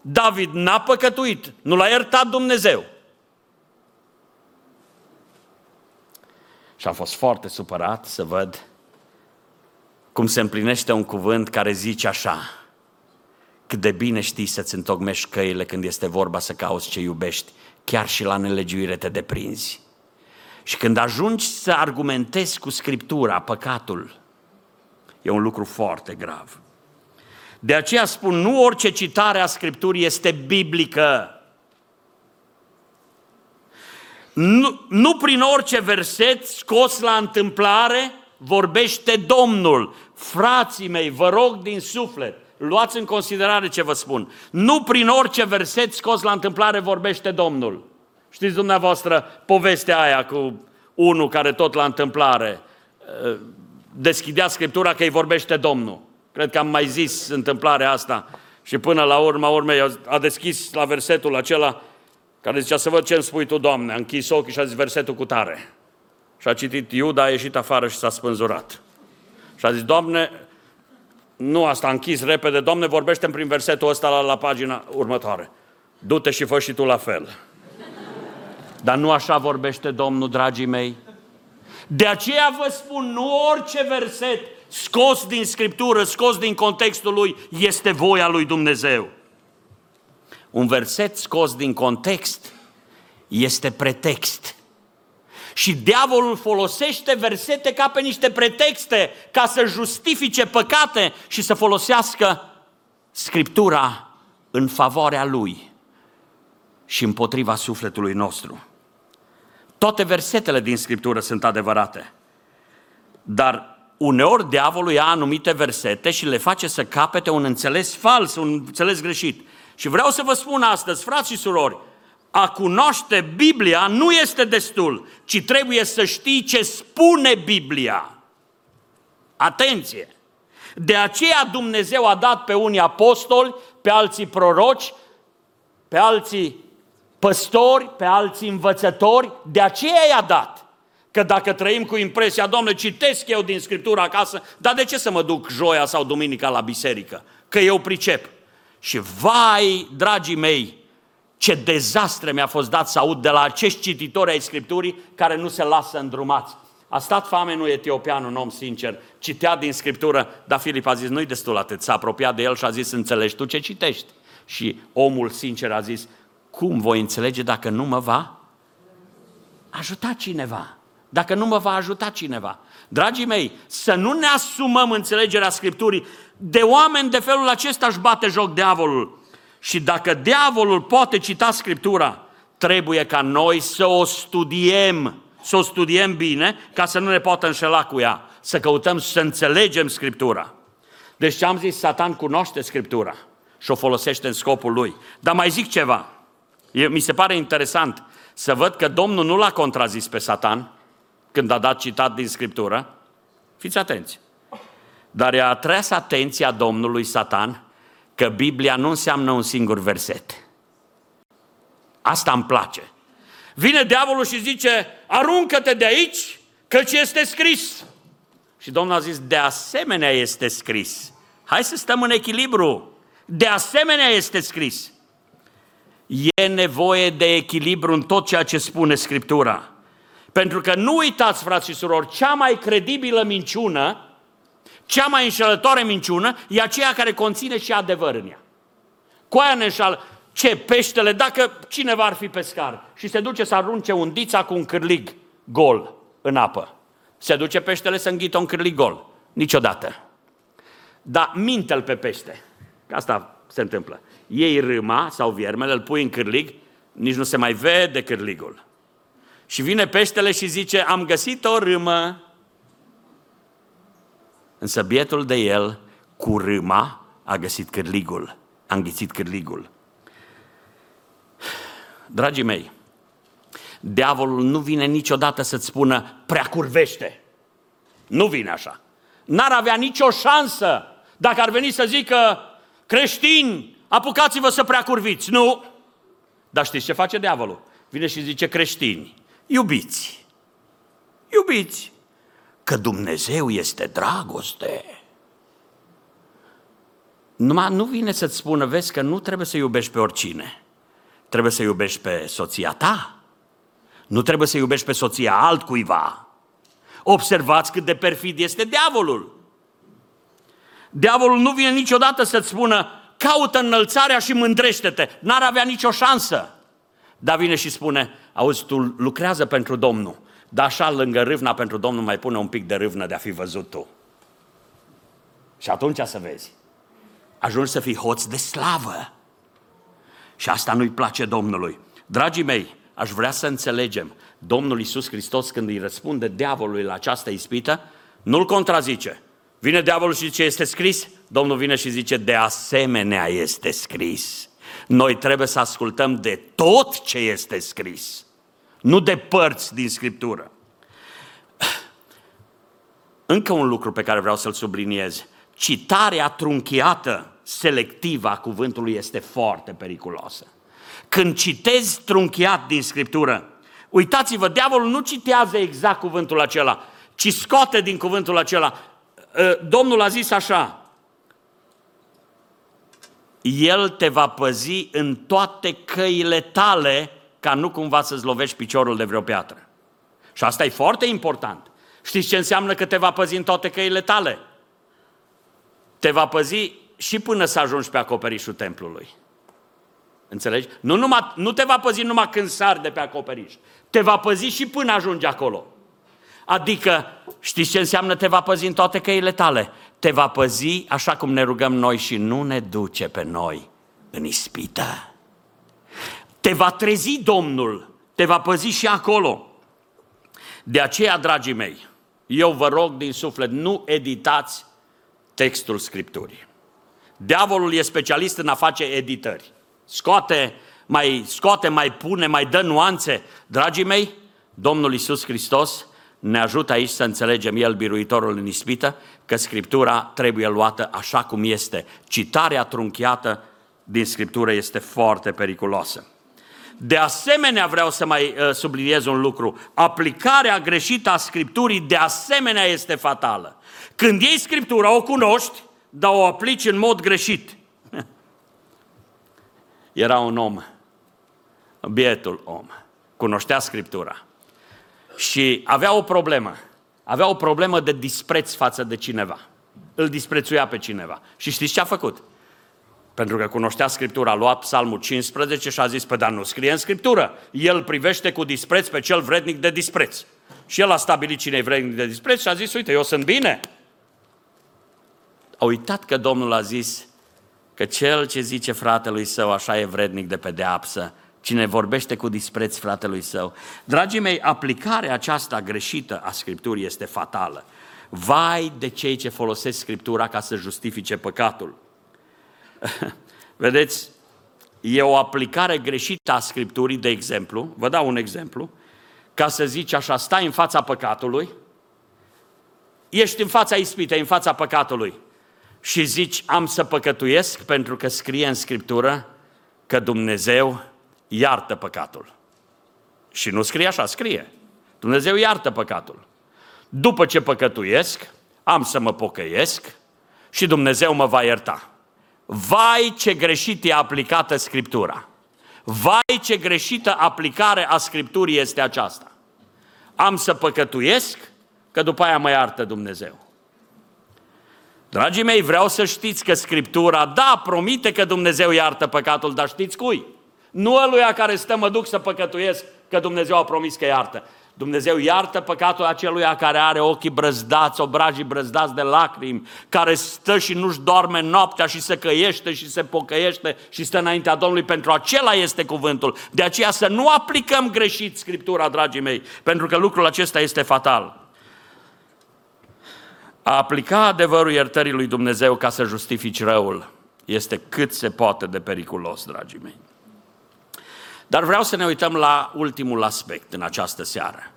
David n-a păcătuit, nu l-a iertat Dumnezeu. Și am fost foarte supărat să văd cum se împlinește un cuvânt care zice așa, cât de bine știi să-ți întocmești căile când este vorba să cauți ce iubești, chiar și la nelegiuire te deprinzi. Și când ajungi să argumentezi cu Scriptura păcatul, e un lucru foarte grav. De aceea spun, nu orice citare a Scripturii este biblică. Nu, nu prin orice verset scos la întâmplare vorbește Domnul. Frații mei, vă rog din suflet, luați în considerare ce vă spun. Nu prin orice verset scos la întâmplare vorbește Domnul. Știți dumneavoastră povestea aia cu unul care tot la întâmplare uh, deschidea Scriptura că îi vorbește Domnul. Cred că am mai zis întâmplarea asta. Și până la urma urmei a deschis la versetul acela care zicea să văd ce îmi spui tu, Doamne. A închis ochii și a zis versetul cu tare. Și a citit Iuda, a ieșit afară și s-a spânzurat. Și a zis, Doamne, nu asta, a închis repede, Doamne, vorbește prin versetul ăsta la, la pagina următoare. Du-te și fă și tu la fel. Dar nu așa vorbește Domnul, dragii mei. De aceea vă spun, nu orice verset scos din Scriptură, scos din contextul lui, este voia lui Dumnezeu. Un verset scos din context este pretext. Și diavolul folosește versete ca pe niște pretexte ca să justifice păcate și să folosească Scriptura în favoarea lui și împotriva sufletului nostru. Toate versetele din Scriptură sunt adevărate, dar uneori diavolul ia anumite versete și le face să capete un înțeles fals, un înțeles greșit. Și vreau să vă spun astăzi, frați și surori, a cunoaște Biblia nu este destul, ci trebuie să știi ce spune Biblia. Atenție! De aceea Dumnezeu a dat pe unii apostoli, pe alții proroci, pe alții păstori, pe alții învățători, de aceea i-a dat. Că dacă trăim cu impresia, domnule, citesc eu din Scriptura acasă, dar de ce să mă duc joia sau duminica la biserică? Că eu pricep. Și vai, dragii mei, ce dezastre mi-a fost dat să aud de la acești cititori ai Scripturii care nu se lasă îndrumați. A stat famenul etiopian, un om sincer, citea din Scriptură, dar Filip a zis, nu-i destul atât, s-a apropiat de el și a zis, înțelegi tu ce citești? Și omul sincer a zis, cum voi înțelege dacă nu mă va ajuta cineva? Dacă nu mă va ajuta cineva. Dragii mei, să nu ne asumăm înțelegerea Scripturii. De oameni de felul acesta își bate joc diavolul. Și dacă diavolul poate cita Scriptura, trebuie ca noi să o studiem, să o studiem bine, ca să nu ne poată înșela cu ea, să căutăm să înțelegem Scriptura. Deci ce am zis, Satan cunoaște Scriptura și o folosește în scopul lui. Dar mai zic ceva, mi se pare interesant să văd că Domnul nu l-a contrazis pe Satan când a dat citat din Scriptură. Fiți atenți! Dar i-a atras atenția Domnului Satan că Biblia nu înseamnă un singur verset. Asta îmi place. Vine diavolul și zice, aruncă-te de aici, căci este scris. Și Domnul a zis, de asemenea este scris. Hai să stăm în echilibru. De asemenea este scris. E nevoie de echilibru în tot ceea ce spune Scriptura. Pentru că nu uitați, frați și surori, cea mai credibilă minciună cea mai înșelătoare minciună e aceea care conține și adevăr în ea. Cu aia ne înșală. Ce? Peștele? Dacă cineva ar fi pescar și se duce să arunce un dița cu un cârlig gol în apă, se duce peștele să înghită un cârlig gol. Niciodată. Dar minte pe pește. Asta se întâmplă. Iei râma sau viermele, îl pui în cârlig, nici nu se mai vede cârligul. Și vine peștele și zice, am găsit o râmă, Însă bietul de el, cu râma, a găsit cârligul, a înghițit cârligul. Dragii mei, diavolul nu vine niciodată să-ți spună prea curvește. Nu vine așa. N-ar avea nicio șansă dacă ar veni să zică creștini, apucați-vă să prea curviți. Nu! Dar știți ce face diavolul? Vine și zice creștini, iubiți, iubiți, că Dumnezeu este dragoste. Numai nu vine să-ți spună, vezi că nu trebuie să iubești pe oricine. Trebuie să iubești pe soția ta. Nu trebuie să iubești pe soția altcuiva. Observați cât de perfid este diavolul. Diavolul nu vine niciodată să-ți spună, caută înălțarea și mândrește-te. N-ar avea nicio șansă. Dar vine și spune, auzi, tu lucrează pentru Domnul dar așa lângă râvna pentru Domnul mai pune un pic de râvnă de a fi văzut tu. Și atunci să vezi. Ajungi să fii hoț de slavă. Și asta nu-i place Domnului. Dragii mei, aș vrea să înțelegem. Domnul Iisus Hristos când îi răspunde diavolului la această ispită, nu-l contrazice. Vine diavolul și zice, este scris? Domnul vine și zice, de asemenea este scris. Noi trebuie să ascultăm de tot ce este scris, nu de părți din Scriptură. [CLEARS THROAT] Încă un lucru pe care vreau să-l subliniez. Citarea trunchiată, selectivă a cuvântului este foarte periculoasă. Când citezi trunchiat din Scriptură, uitați-vă, diavolul nu citează exact cuvântul acela, ci scoate din cuvântul acela. Ă, Domnul a zis așa, El te va păzi în toate căile tale ca nu cumva să-ți lovești piciorul de vreo piatră. Și asta e foarte important. Știți ce înseamnă că te va păzi în toate căile tale? Te va păzi și până să ajungi pe acoperișul templului. Înțelegi? Nu, numai, nu te va păzi numai când sari de pe acoperiș. Te va păzi și până ajungi acolo. Adică, știți ce înseamnă te va păzi în toate căile tale? Te va păzi așa cum ne rugăm noi și nu ne duce pe noi în ispită. Te va trezi Domnul, te va păzi și acolo. De aceea, dragii mei, eu vă rog din suflet, nu editați textul Scripturii. Diavolul e specialist în a face editări. Scoate, mai scoate, mai pune, mai dă nuanțe. Dragii mei, Domnul Isus Hristos ne ajută aici să înțelegem El, biruitorul în ispită, că Scriptura trebuie luată așa cum este. Citarea trunchiată din Scriptură este foarte periculoasă. De asemenea, vreau să mai uh, subliniez un lucru. Aplicarea greșită a Scripturii de asemenea este fatală. Când iei Scriptura, o cunoști, dar o aplici în mod greșit. [LAUGHS] Era un om, bietul om, cunoștea Scriptura și avea o problemă. Avea o problemă de dispreț față de cineva. Îl disprețuia pe cineva. Și știți ce a făcut? Pentru că cunoștea Scriptura, a luat Psalmul 15 și a zis, pe dar nu scrie în Scriptură. El privește cu dispreț pe cel vrednic de dispreț. Și el a stabilit cine e vrednic de dispreț și a zis, uite, eu sunt bine. A uitat că Domnul a zis că cel ce zice fratelui său așa e vrednic de pedeapsă, cine vorbește cu dispreț fratelui său. Dragii mei, aplicarea aceasta greșită a Scripturii este fatală. Vai de cei ce folosesc Scriptura ca să justifice păcatul. [LAUGHS] Vedeți, e o aplicare greșită a Scripturii, de exemplu, vă dau un exemplu, ca să zici așa, stai în fața păcatului, ești în fața ispitei, în fața păcatului și zici, am să păcătuiesc pentru că scrie în Scriptură că Dumnezeu iartă păcatul. Și nu scrie așa, scrie. Dumnezeu iartă păcatul. După ce păcătuiesc, am să mă pocăiesc și Dumnezeu mă va ierta. Vai ce greșit e aplicată Scriptura! Vai ce greșită aplicare a Scripturii este aceasta! Am să păcătuiesc, că după aia mă iartă Dumnezeu. Dragii mei, vreau să știți că Scriptura, da, promite că Dumnezeu iartă păcatul, dar știți cui? Nu ăluia care stă mă duc să păcătuiesc, că Dumnezeu a promis că iartă. Dumnezeu iartă păcatul aceluia care are ochii brăzdați, obrajii brăzdați de lacrimi, care stă și nu-și doarme noaptea și se căiește și se pocăiește și stă înaintea Domnului. Pentru acela este cuvântul. De aceea să nu aplicăm greșit Scriptura, dragii mei, pentru că lucrul acesta este fatal. A aplica adevărul iertării lui Dumnezeu ca să justifici răul este cât se poate de periculos, dragii mei. Dar vreau să ne uităm la ultimul aspect în această seară.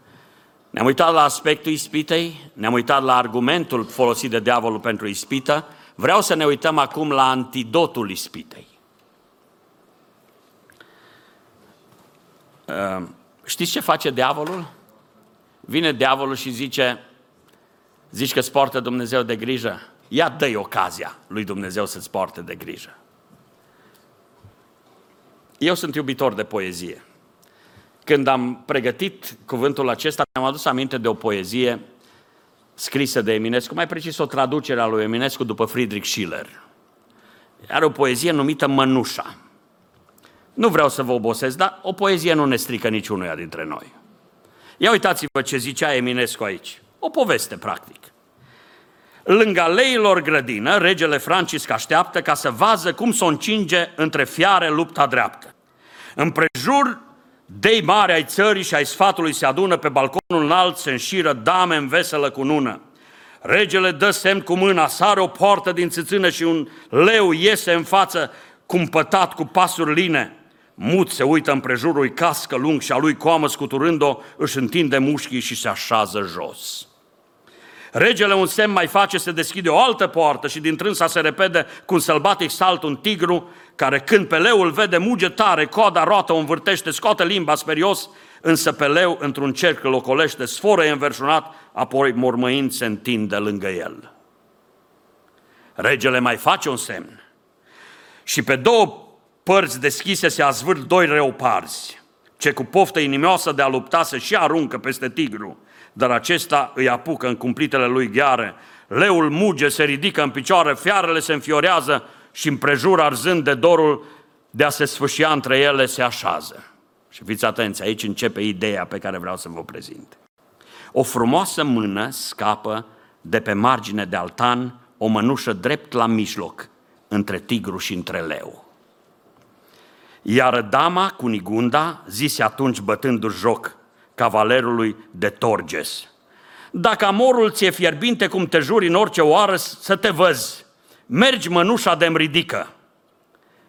Ne-am uitat la aspectul ispitei, ne-am uitat la argumentul folosit de diavolul pentru ispită, vreau să ne uităm acum la antidotul ispitei. Ehm, știți ce face diavolul? Vine diavolul și zice, zici că îți poartă Dumnezeu de grijă? Ia dă ocazia lui Dumnezeu să-ți poarte de grijă. Eu sunt iubitor de poezie. Când am pregătit cuvântul acesta, mi-am adus aminte de o poezie scrisă de Eminescu, mai precis o traducere a lui Eminescu după Friedrich Schiller. Are o poezie numită Mănușa. Nu vreau să vă obosesc, dar o poezie nu ne strică niciunuia dintre noi. Ia uitați-vă ce zicea Eminescu aici. O poveste, practic. Lângă aleilor grădină, regele Francisc așteaptă ca să vază cum s-o încinge între fiare lupta dreaptă. Împrejur dei mari ai țării și ai sfatului se adună pe balconul înalt, se înșiră dame în veselă cunună. Regele dă semn cu mâna, sare o poartă din țâțână și un leu iese în față, cumpătat cu pasuri line. Mut se uită împrejurul, cască lung și a lui coamă scuturând-o, își întinde mușchii și se așează jos. Regele un semn mai face, se deschide o altă poartă și din trânsa se repede cu un sălbatic salt un tigru, care când pe leu îl vede muge tare, coada roată o învârtește, scoate limba sperios, însă pe leu într-un cerc îl ocolește, sforă e înverșunat, apoi mormăind se întinde lângă el. Regele mai face un semn și pe două părți deschise se azvârt doi reoparzi, ce cu poftă inimioasă de a lupta se și aruncă peste tigru, dar acesta îi apucă în cumplitele lui gheare. Leul muge, se ridică în picioare, fiarele se înfiorează și împrejur arzând de dorul de a se sfâșia între ele, se așează. Și fiți atenți, aici începe ideea pe care vreau să vă prezint. O frumoasă mână scapă de pe margine de altan, o mănușă drept la mijloc, între tigru și între leu. Iar dama Cunigunda zise atunci bătându-și joc cavalerului de Torges. Dacă amorul ți-e fierbinte cum te juri în orice oară, să te văzi. Mergi mănușa de ridică.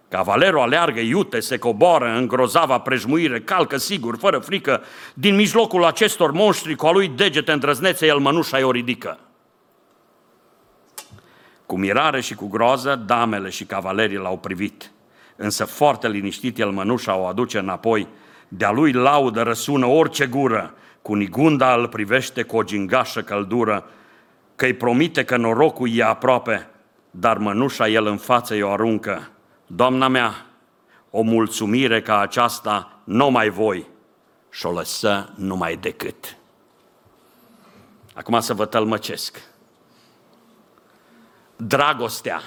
Cavalerul aleargă iute, se coboară în grozava prejmuire, calcă sigur, fără frică. Din mijlocul acestor monștri, cu a lui degete îndrăznețe, el mănușa o ridică. Cu mirare și cu groază, damele și cavalerii l-au privit. Însă foarte liniștit el mănușa o aduce înapoi. De-a lui laudă răsună orice gură. Cu nigunda îl privește cu o gingașă căldură, că îi promite că norocul e aproape, dar mănușa el în față i-o aruncă. Doamna mea, o mulțumire ca aceasta nu mai voi și o lăsă numai decât. Acum să vă tălmăcesc. Dragostea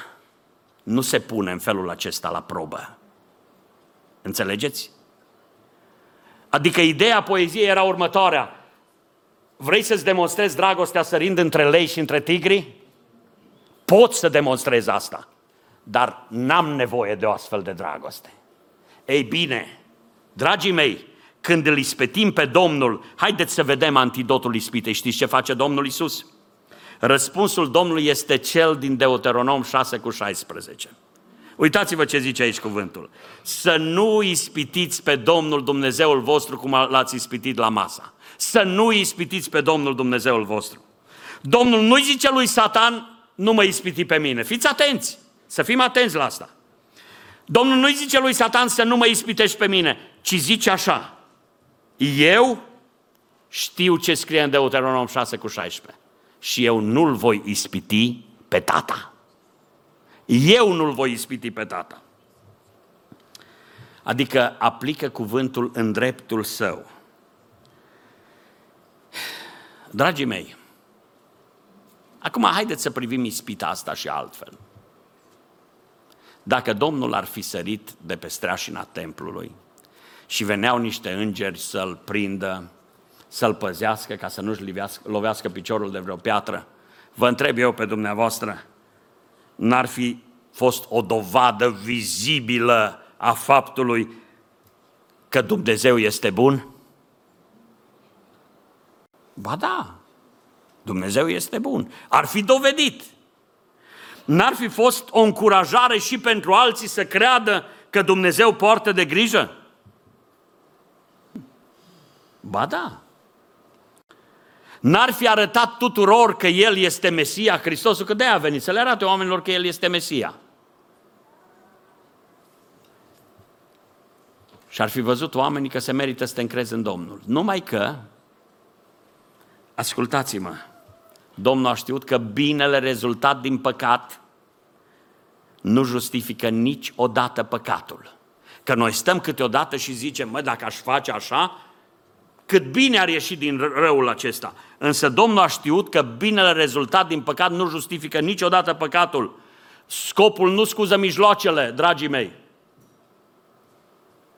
nu se pune în felul acesta la probă. Înțelegeți? Adică ideea poeziei era următoarea. Vrei să-ți demonstrezi dragostea sărind între lei și între tigri? Poți să demonstrezi asta, dar n-am nevoie de o astfel de dragoste. Ei bine, dragii mei, când îl ispetim pe Domnul, haideți să vedem antidotul ispitei. Știți ce face Domnul Isus? Răspunsul Domnului este cel din Deuteronom 6 cu 16. Uitați-vă ce zice aici cuvântul. Să nu ispitiți pe Domnul Dumnezeul vostru cum l-ați ispitit la masa. Să nu ispitiți pe Domnul Dumnezeul vostru. Domnul nu-i zice lui Satan, nu mă ispiti pe mine. Fiți atenți, să fim atenți la asta. Domnul nu-i zice lui Satan să nu mă ispitești pe mine, ci zice așa. Eu știu ce scrie în Deuteronom 6 cu 16 și eu nu-l voi ispiti pe tata. Eu nu-l voi ispiti pe tata. Adică aplică cuvântul în dreptul său. Dragii mei, acum haideți să privim ispita asta și altfel. Dacă Domnul ar fi sărit de pe streașina templului și veneau niște îngeri să-l prindă, să-l păzească ca să nu-și lovească piciorul de vreo piatră, vă întreb eu pe dumneavoastră, n-ar fi fost o dovadă vizibilă a faptului că Dumnezeu este bun? Ba da, Dumnezeu este bun. Ar fi dovedit. N-ar fi fost o încurajare și pentru alții să creadă că Dumnezeu poartă de grijă? Ba da. N-ar fi arătat tuturor că El este Mesia, Hristosul, că de-aia a venit să le arate oamenilor că El este Mesia. Și ar fi văzut oamenii că se merită să te încrezi în Domnul. Numai că, ascultați-mă, Domnul a știut că binele rezultat din păcat nu justifică niciodată păcatul. Că noi stăm câteodată și zicem, mă, dacă aș face așa, cât bine ar ieși din răul acesta. Însă Domnul a știut că binele rezultat din păcat nu justifică niciodată păcatul. Scopul nu scuză mijloacele, dragii mei.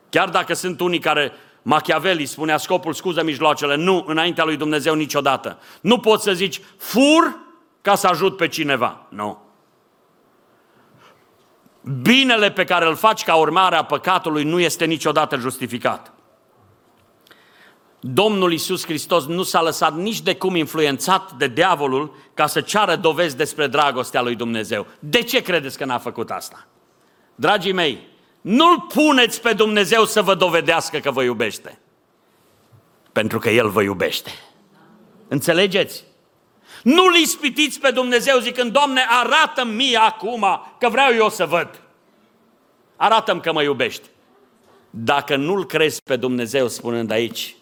Chiar dacă sunt unii care Machiavelli spunea scopul scuză mijloacele, nu, înaintea lui Dumnezeu niciodată. Nu poți să zici fur ca să ajut pe cineva. Nu. Binele pe care îl faci ca urmare a păcatului nu este niciodată justificat. Domnul Isus Hristos nu s-a lăsat nici de cum influențat de diavolul ca să ceară dovezi despre dragostea lui Dumnezeu. De ce credeți că n-a făcut asta? Dragii mei, nu-L puneți pe Dumnezeu să vă dovedească că vă iubește. Pentru că El vă iubește. Înțelegeți? Nu-L ispitiți pe Dumnezeu zicând, Doamne, arată-mi mie acum că vreau eu să văd. Arată-mi că mă iubești. Dacă nu-L crezi pe Dumnezeu spunând aici,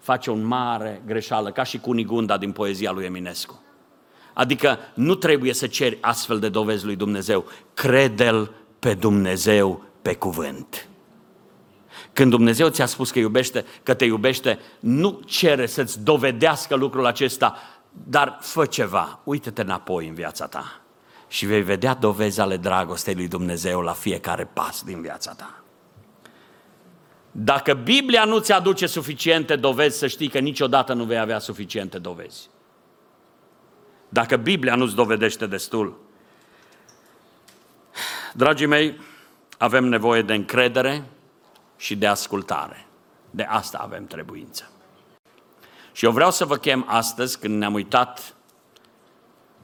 face o mare greșeală, ca și cu Nigunda din poezia lui Eminescu. Adică nu trebuie să ceri astfel de dovezi lui Dumnezeu. Crede-L pe Dumnezeu pe cuvânt. Când Dumnezeu ți-a spus că, iubește, că te iubește, nu cere să-ți dovedească lucrul acesta, dar fă ceva, uită-te înapoi în viața ta și vei vedea dovezi ale dragostei lui Dumnezeu la fiecare pas din viața ta. Dacă Biblia nu ți aduce suficiente dovezi, să știi că niciodată nu vei avea suficiente dovezi. Dacă Biblia nu-ți dovedește destul. Dragii mei, avem nevoie de încredere și de ascultare. De asta avem trebuință. Și eu vreau să vă chem astăzi, când ne-am uitat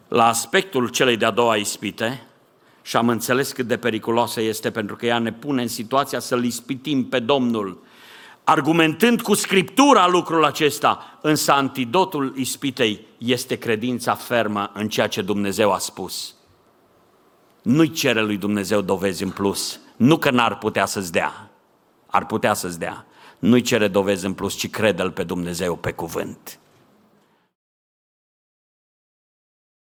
la aspectul celei de-a doua ispite, și am înțeles cât de periculoasă este pentru că ea ne pune în situația să-L ispitim pe Domnul, argumentând cu Scriptura lucrul acesta, însă antidotul ispitei este credința fermă în ceea ce Dumnezeu a spus. Nu-i cere lui Dumnezeu dovezi în plus, nu că n-ar putea să-ți dea, ar putea să-ți dea. Nu-i cere dovezi în plus, ci crede-L pe Dumnezeu pe cuvânt.